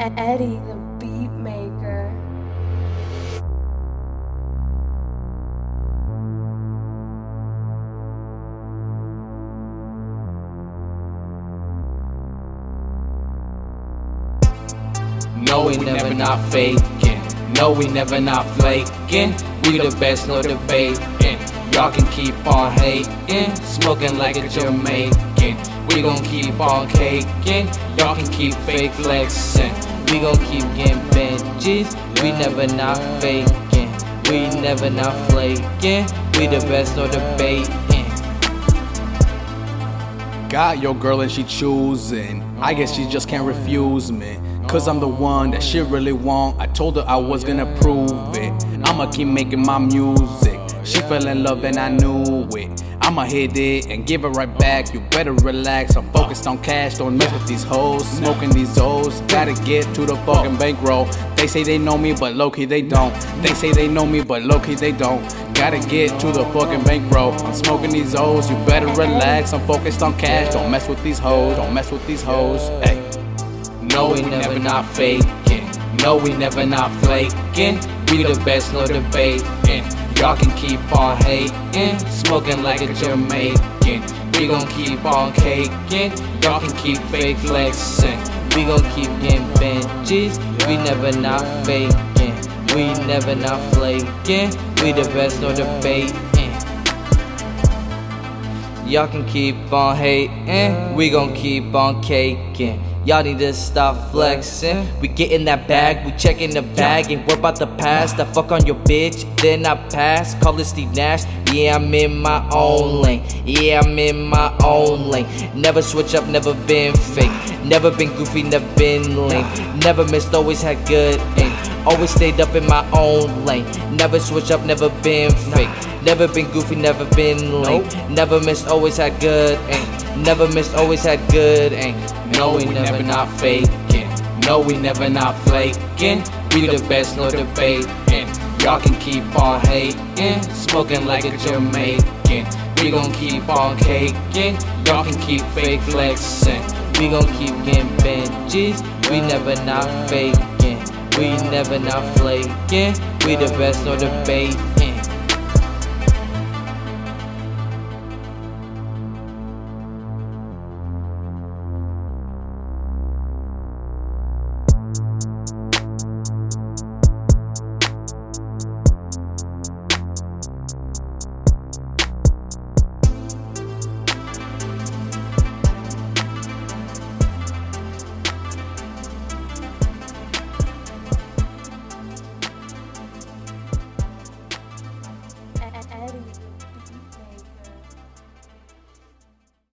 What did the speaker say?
Eddie the beat maker. No, we never not faking. No, we never not flaking. We the best, no debating. Y'all can keep on hating, smoking like a Jamaican. We gon' keep on caking. Y'all can keep fake flexing. We gon' keep getting benches. We never not faking. We never not flaking. We the best, no debating. Got your girl and she choosing. I guess she just can't refuse me. Cause I'm the one that she really want. I told her I was gonna prove it. I'ma keep making my music. She fell in love and I knew it. I'ma hit it and give it right back. You better relax. I'm focused on cash. Don't mess with these hoes. Smoking these hoes. Gotta get to the fucking bankroll. They say they know me, but low key they don't. They say they know me, but low key they don't. Gotta get to the fucking bankroll. I'm smoking these hoes. You better relax. I'm focused on cash. Don't mess with these hoes. Don't mess with these hoes. Hey. No, we never not faking. No, we never not flaking. We the best, no debating. Y'all can keep on hating, smoking like a Jamaican. We gon' keep on caking. Y'all can keep fake flexing. We gon' keep getting benches. We never not faking. We never not flaking. We the best, no debating. Y'all can keep on hating, we gon' keep on caking. Y'all need to stop flexing. We get in that bag, we checking the bag, and we're about to pass. The fuck on your bitch, then I pass. Call it Steve Nash. Yeah, I'm in my own lane. Yeah, I'm in my own lane. Never switch up, never been fake. Never been goofy, never been lame. Never missed, always had good aim. Always stayed up in my own lane. Never switch up, never been fake. Never been goofy, never been lame. Never missed, always had good aim. Never missed, always had good aim. No, we never not faking. No, we never not flaking. We the best, no debating. Y'all can keep on hating, smoking like a Jamaican. We gon' keep on caking. Y'all can keep fake flexing. We gon' keep getting benches. We never not faking. We never not flaking. We the best, no debating.